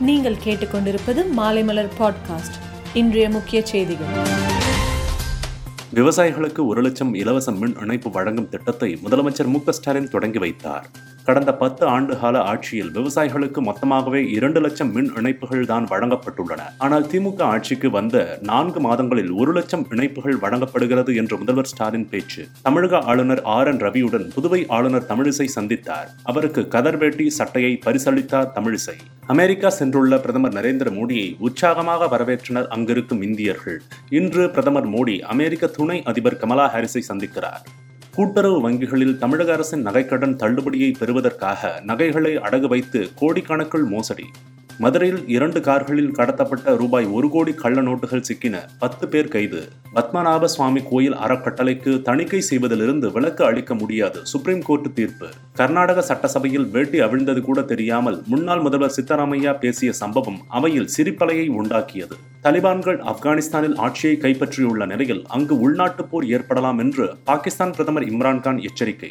நீங்கள் கேட்டுக்கொண்டிருப்பது மாலைமலர் பாட்காஸ்ட் இன்றைய முக்கிய செய்திகள். விவசாயிகளுக்கு ஒரு லட்சம் இலவச மின் இணைப்பு வழங்கும் திட்டத்தை முதலமைச்சர் மு ஸ்டாலின் தொடங்கி வைத்தார். கடந்த பத்து ஆண்டு கால ஆட்சியில் விவசாயிகளுக்கு மொத்தமாகவே இரண்டு லட்சம் மின் இணைப்புகள் தான் வழங்கப்பட்டுள்ளன. ஆனால் திமுக ஆட்சிக்கு வந்த நான்கு மாதங்களில் ஒரு லட்சம் இணைப்புகள் வழங்கப்படுகிறது என்று முதல்வர் ஸ்டாலின் பேச்சு. தமிழக ஆளுநர் ஆர் என் ரவியுடன் புதுவை ஆளுநர் தமிழிசை சந்தித்தார். அவருக்கு கதர்வேட்டி சட்டையை பரிசளித்தார் தமிழிசை. அமெரிக்கா சென்றுள்ள பிரதமர் நரேந்திர மோடியை உற்சாகமாக வரவேற்றனர் அங்கிருக்கும் இந்தியர்கள். இன்று பிரதமர் மோடி அமெரிக்க துணை அதிபர் கமலா ஹாரிஸை சந்திக்கிறார். கூட்டுறவு வங்கிகளில் தமிழக அரசின் நகைக்கடன் தள்ளுபடியை பெறுவதற்காக நகைகளை அடகு வைத்து கோடிக்கணக்கில் மோசடி. மதுரையில் இரண்டு கார்களில் கடத்தப்பட்ட ரூபாய் ஒரு கோடி கள்ள நோட்டுகள் சிக்கின பத்து பேர் கைது. பத்மநாப சுவாமி கோயில் அறக்கட்டளைக்கு தணிக்கை செய்வதிலிருந்து விலக்கு அளிக்க முடியாது சுப்ரீம் கோர்ட் தீர்ப்பு. கர்நாடக சட்டசபையில் வேட்டி அவிழ்ந்தது கூட தெரியாமல் முன்னாள் முதல்வர் சித்தராமையா பேசிய சம்பவம் அவையில் சிரிப்பலையை உண்டாக்கியது. தலிபான்கள் ஆப்கானிஸ்தானில் ஆட்சியை கைப்பற்றியுள்ள நிலையில் அங்கு உள்நாட்டுப் போர் ஏற்படலாம் என்று பாகிஸ்தான் பிரதமர் இம்ரான்கான் எச்சரிக்கை.